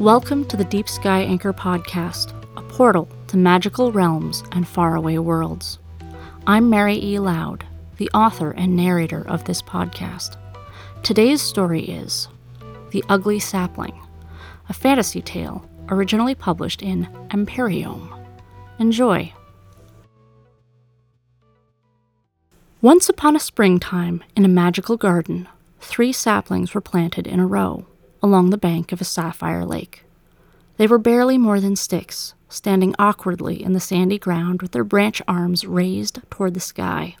Welcome to the Deep Sky Anchor Podcast, a portal to magical realms and faraway worlds. I'm Mary E. Lowd, the author and narrator of this podcast. Today's story is The Ugly Sapling, a fantasy tale originally published in Empyreum. Enjoy. Once upon a springtime, in a magical garden, three saplings were planted in a row along the bank of a sapphire lake. They were barely more than sticks, standing awkwardly in the sandy ground with their branch arms raised toward the sky.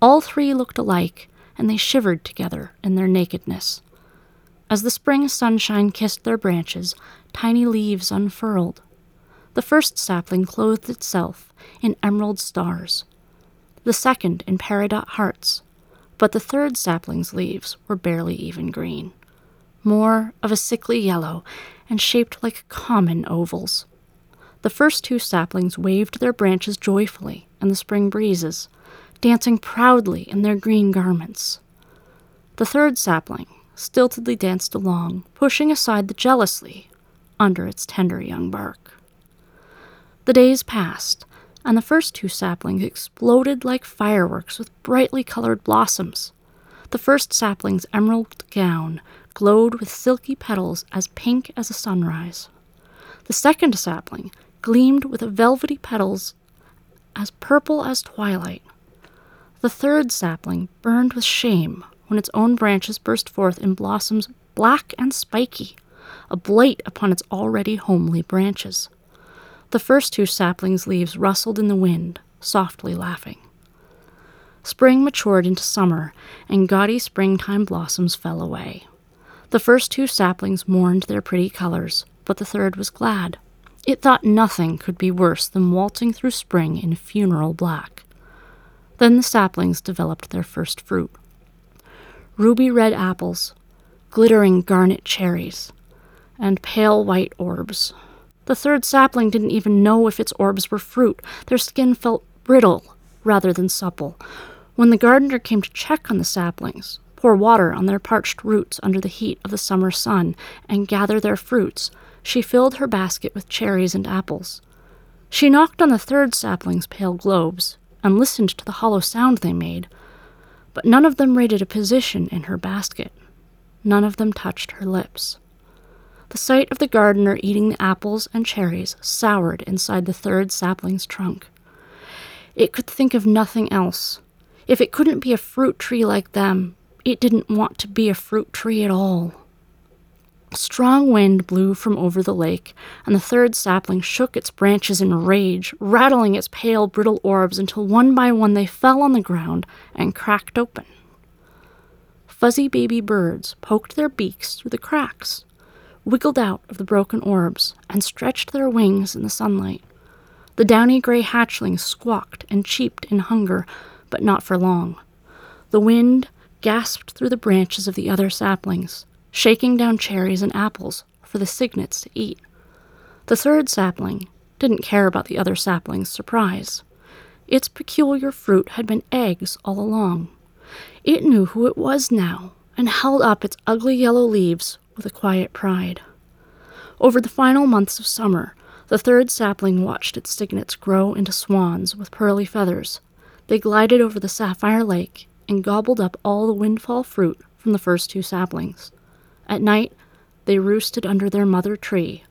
All three looked alike, and they shivered together in their nakedness. As the spring sunshine kissed their branches, tiny leaves unfurled. The first sapling clothed itself in emerald stars, the second in peridot hearts, but the third sapling's leaves were barely even green more of a sickly yellow, and shaped like common ovals. The first two saplings waved their branches joyfully in the spring breezes, dancing proudly in their green garments. The third sapling stiltedly danced along, pushing aside the jealously under its tender young bark. The days passed, and the first two saplings exploded like fireworks with brightly colored blossoms. The first sapling's emerald gown glowed with silky petals as pink as a sunrise. The second sapling gleamed with velvety petals as purple as twilight. The third sapling burned with shame when its own branches burst forth in blossoms black and spiky, a blight upon its already homely branches. The first two saplings' leaves rustled in the wind, softly laughing. Spring matured into summer, and gaudy springtime blossoms fell away. The first two saplings mourned their pretty colors, but the third was glad. It thought nothing could be worse than waltzing through spring in funeral black. Then the saplings developed their first fruit ruby red apples, glittering garnet cherries, and pale white orbs. The third sapling didn't even know if its orbs were fruit. Their skin felt brittle rather than supple. When the gardener came to check on the saplings, pour water on their parched roots under the heat of the summer sun, and gather their fruits, she filled her basket with cherries and apples. She knocked on the third sapling's pale globes, and listened to the hollow sound they made, but none of them rated a position in her basket. None of them touched her lips. The sight of the gardener eating the apples and cherries soured inside the third sapling's trunk. It could think of nothing else. If it couldn't be a fruit tree like them, it didn't want to be a fruit tree at all. A strong wind blew from over the lake, and the third sapling shook its branches in rage, rattling its pale, brittle orbs until one by one they fell on the ground and cracked open. Fuzzy baby birds poked their beaks through the cracks, wiggled out of the broken orbs, and stretched their wings in the sunlight. The downy gray hatchlings squawked and cheeped in hunger, but not for long. The wind gasped through the branches of the other saplings, shaking down cherries and apples for the cygnets to eat. The third sapling didn't care about the other saplings' surprise. Its peculiar fruit had been eggs all along. It knew who it was now and held up its ugly yellow leaves with a quiet pride. Over the final months of summer, the third sapling watched its cygnets grow into swans with pearly feathers. They glided over the sapphire lake and gobbled up all the windfall fruit from the first two saplings. At night, they roosted under their mother tree,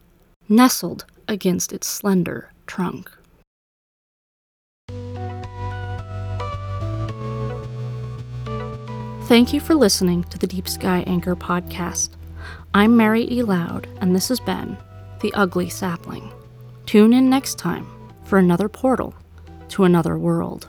nestled against its slender trunk. Thank you for listening to the Deep Sky Anchor podcast. I'm Mary E. Lowd, and this has been The Ugly Sapling. Tune in next time for another portal to another world.